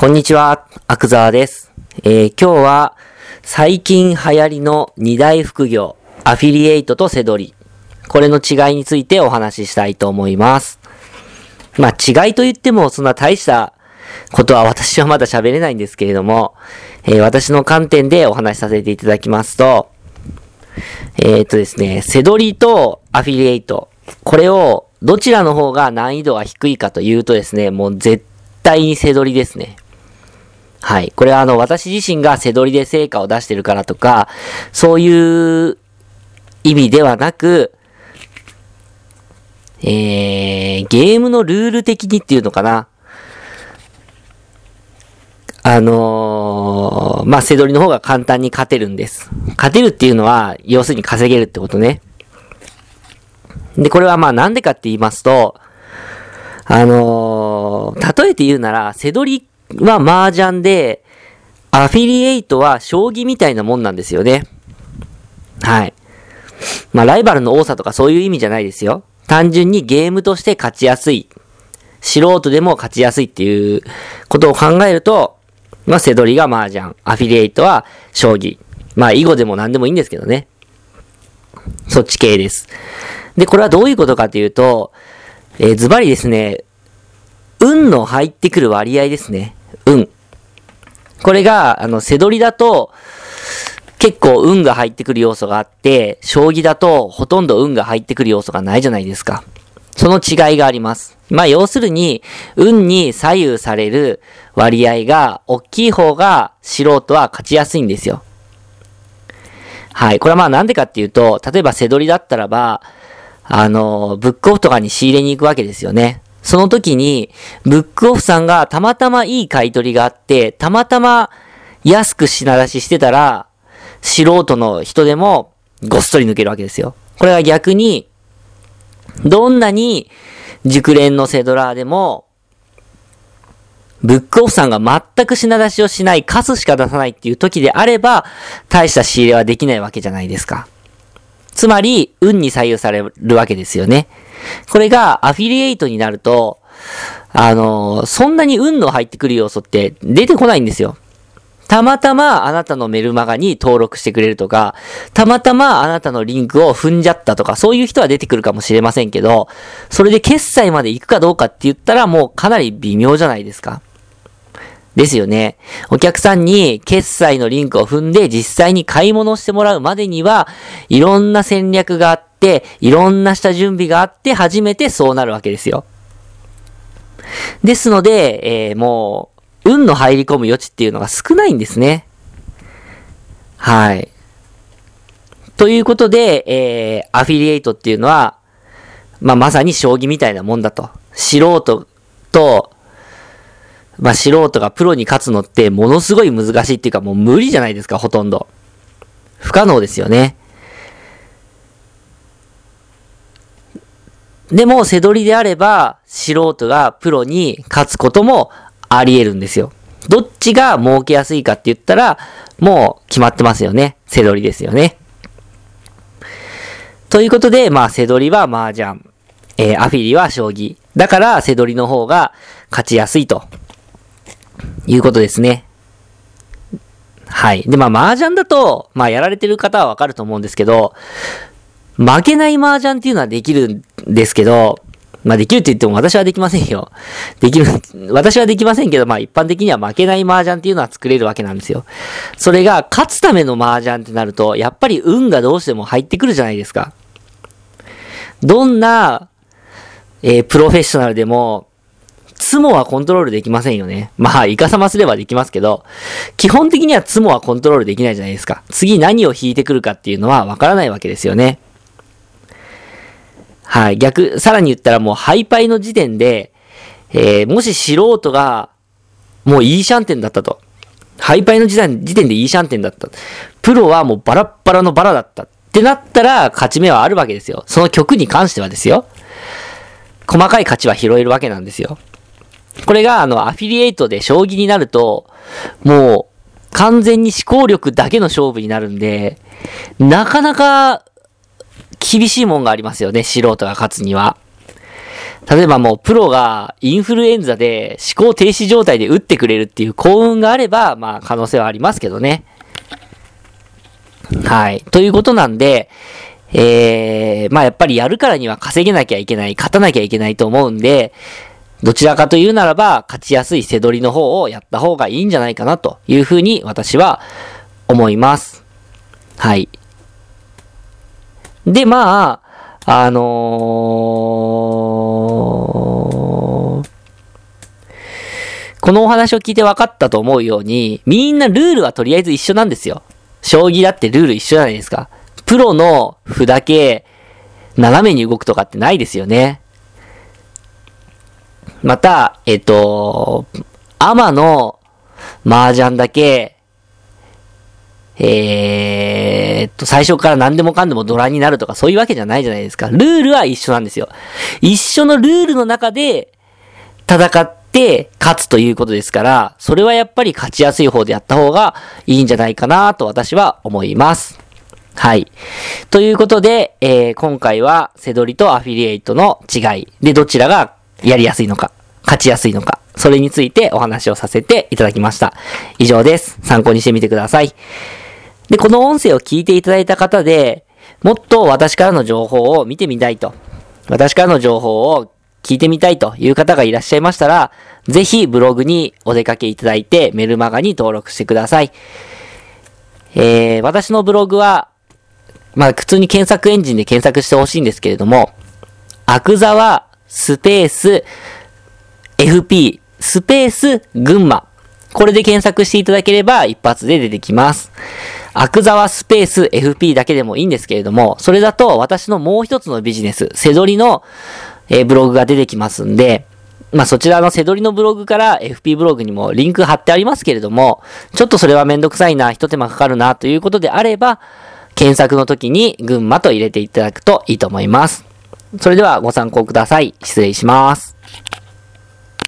こんにちは、アクザーです。えー今日は最近流行りの二大副業、アフィリエイトとセドリ。これの違いについてお話ししたいと思います。まあ違いと言ってもそんな大したことは私はまだ喋れないんですけれども、えー私の観点でお話しさせていただきますと、えーっとですね、セドリとアフィリエイト。これをどちらの方が難易度が低いかというとですね、もう絶対にセドリですね。はい。これはあの、私自身が背取りで成果を出してるからとか、そういう意味ではなく、えー、ゲームのルール的にっていうのかな。あのー、まあ、背取りの方が簡単に勝てるんです。勝てるっていうのは、要するに稼げるってことね。で、これはまあ、なんでかって言いますと、あのー、例えて言うなら、背取りは麻雀で、アフィリエイトは将棋みたいなもんなんですよね。はい。まあ、ライバルの多さとかそういう意味じゃないですよ。単純にゲームとして勝ちやすい。素人でも勝ちやすいっていうことを考えると、まあ、セドリが麻雀、アフィリエイトは将棋。まあ、囲碁でも何でもいいんですけどね。そっち系です。で、これはどういうことかというと、えーズバリですね、運の入ってくる割合ですね。運。これが、あの、背取りだと、結構運が入ってくる要素があって、将棋だとほとんど運が入ってくる要素がないじゃないですか。その違いがあります。まあ、要するに、運に左右される割合が大きい方が素人は勝ちやすいんですよ。はい。これはまあなんでかっていうと、例えば背取りだったらば、あの、ブックオフとかに仕入れに行くわけですよね。その時に、ブックオフさんがたまたまいい買い取りがあって、たまたま安く品出ししてたら、素人の人でもごっそり抜けるわけですよ。これは逆に、どんなに熟練のセドラーでも、ブックオフさんが全く品出しをしない、カスしか出さないっていう時であれば、大した仕入れはできないわけじゃないですか。つまり、運に左右されるわけですよね。これがアフィリエイトになると、あのそんなに運の入ってくる要素って出てこないんですよ。たまたまあなたのメルマガに登録してくれるとか、たまたまあなたのリンクを踏んじゃったとか、そういう人は出てくるかもしれませんけど、それで決済まで行くかどうかって言ったらもうかなり微妙じゃないですか。ですよね。お客さんに決済のリンクを踏んで実際に買い物をしてもらうまでには、いろんな戦略があって、いろんな下準備があって初めてそうなるわけですよ。ですので、えーもう、運の入り込む余地っていうのが少ないんですね。はい。ということで、えー、アフィリエイトっていうのは、まあ、まさに将棋みたいなもんだと。素人と、まあ、素人がプロに勝つのってものすごい難しいっていうかもう無理じゃないですか、ほとんど。不可能ですよね。でも、背取りであれば、素人がプロに勝つこともあり得るんですよ。どっちが儲けやすいかって言ったら、もう決まってますよね。背取りですよね。ということで、まあ、背取りは麻雀。えーアフィリは将棋。だから、背取りの方が勝ちやすいと。いうことですね。はい。で、まあ、麻雀だと、まあ、やられてる方はわかると思うんですけど、負けない麻雀っていうのはできるんですけど、まあできるって言っても私はできませんよ。できる、私はできませんけど、まあ一般的には負けない麻雀っていうのは作れるわけなんですよ。それが勝つための麻雀ってなると、やっぱり運がどうしても入ってくるじゃないですか。どんな、えープロフェッショナルでも、ツモはコントロールできませんよね。まあ、イカサマすればできますけど、基本的にはツモはコントロールできないじゃないですか。次何を引いてくるかっていうのはわからないわけですよね。はい。逆、さらに言ったらもうハイパイの時点で、えー、もし素人が、もういいシャンテンだったと。ハイパイの時点時点でいいシャンテンだった。プロはもうバラッバラのバラだった。ってなったら、勝ち目はあるわけですよ。その曲に関してはですよ。細かい勝ちは拾えるわけなんですよ。これが、あの、アフィリエイトで将棋になると、もう、完全に思考力だけの勝負になるんで、なかなか、厳しいもんがありますよね、素人が勝つには。例えばもうプロがインフルエンザで思考停止状態で打ってくれるっていう幸運があれば、まあ可能性はありますけどね。はい。ということなんで、えー、まあやっぱりやるからには稼げなきゃいけない、勝たなきゃいけないと思うんで、どちらかというならば、勝ちやすい背取りの方をやった方がいいんじゃないかなというふうに私は思います。はい。で、まあ、あのー、このお話を聞いて分かったと思うように、みんなルールはとりあえず一緒なんですよ。将棋だってルール一緒じゃないですか。プロの歩だけ斜めに動くとかってないですよね。また、えっと、アマの麻雀だけ、えー、と、最初から何でもかんでもドラになるとかそういうわけじゃないじゃないですか。ルールは一緒なんですよ。一緒のルールの中で戦って勝つということですから、それはやっぱり勝ちやすい方でやった方がいいんじゃないかなと私は思います。はい。ということで、えー、今回は、セドリとアフィリエイトの違いで、どちらがやりやすいのか、勝ちやすいのか、それについてお話をさせていただきました。以上です。参考にしてみてください。で、この音声を聞いていただいた方で、もっと私からの情報を見てみたいと、私からの情報を聞いてみたいという方がいらっしゃいましたら、ぜひブログにお出かけいただいてメルマガに登録してください。えー、私のブログはまあ、普通に検索エンジンで検索してほしいんですけれども、アクザワスペース FP スペース群馬。これで検索していただければ一発で出てきます。アクザワスペース FP だけでもいいんですけれども、それだと私のもう一つのビジネス、セドリの、え、ブログが出てきますんで、まあそちらのセドリのブログから FP ブログにもリンク貼ってありますけれども、ちょっとそれはめんどくさいな、一手間かかるなということであれば、検索の時に群馬と入れていただくといいと思います。それではご参考ください。失礼します。